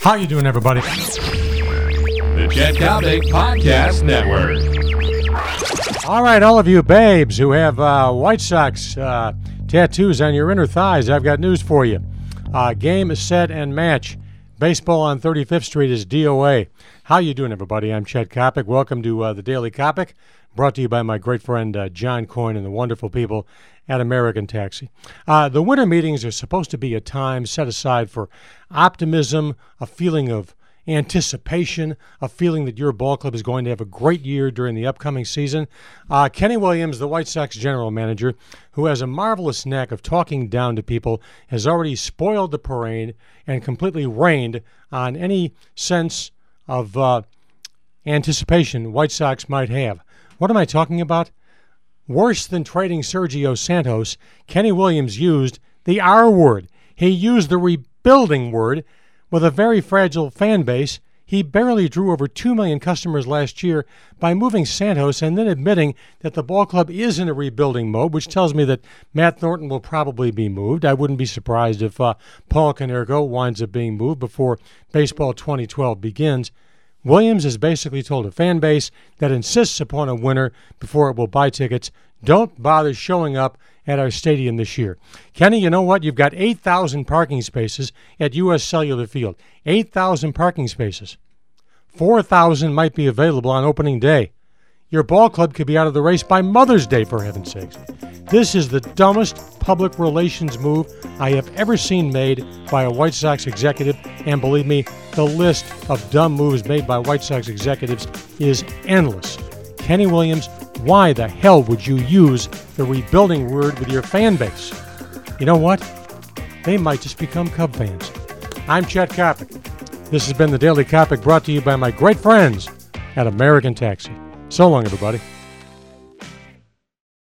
How you doing, everybody? The Chet Coppock Podcast Network. All right, all of you babes who have uh, White Sox uh, tattoos on your inner thighs, I've got news for you. Uh, game, is set, and match. Baseball on 35th Street is DOA. How you doing, everybody? I'm Chet Coppock. Welcome to uh, the Daily Coppock, brought to you by my great friend uh, John Coyne and the wonderful people at American Taxi. Uh, the winter meetings are supposed to be a time set aside for optimism, a feeling of anticipation, a feeling that your ball club is going to have a great year during the upcoming season. Uh, Kenny Williams, the White Sox general manager, who has a marvelous knack of talking down to people, has already spoiled the parade and completely rained on any sense of uh, anticipation White Sox might have. What am I talking about? Worse than trading Sergio Santos, Kenny Williams used the R word. He used the rebuilding word with a very fragile fan base. He barely drew over 2 million customers last year by moving Santos and then admitting that the ball club is in a rebuilding mode, which tells me that Matt Thornton will probably be moved. I wouldn't be surprised if uh, Paul Konerko winds up being moved before baseball 2012 begins. Williams has basically told a fan base that insists upon a winner before it will buy tickets, don't bother showing up at our stadium this year. Kenny, you know what? You've got 8,000 parking spaces at U.S. Cellular Field. 8,000 parking spaces. 4,000 might be available on opening day. Your ball club could be out of the race by Mother's Day, for heaven's sakes. This is the dumbest public relations move I have ever seen made by a White Sox executive, and believe me, the list of dumb moves made by White Sox executives is endless. Kenny Williams, why the hell would you use the rebuilding word with your fan base? You know what? They might just become Cub fans. I'm Chet Coppock. This has been the Daily Coppock brought to you by my great friends at American Taxi. So long, everybody.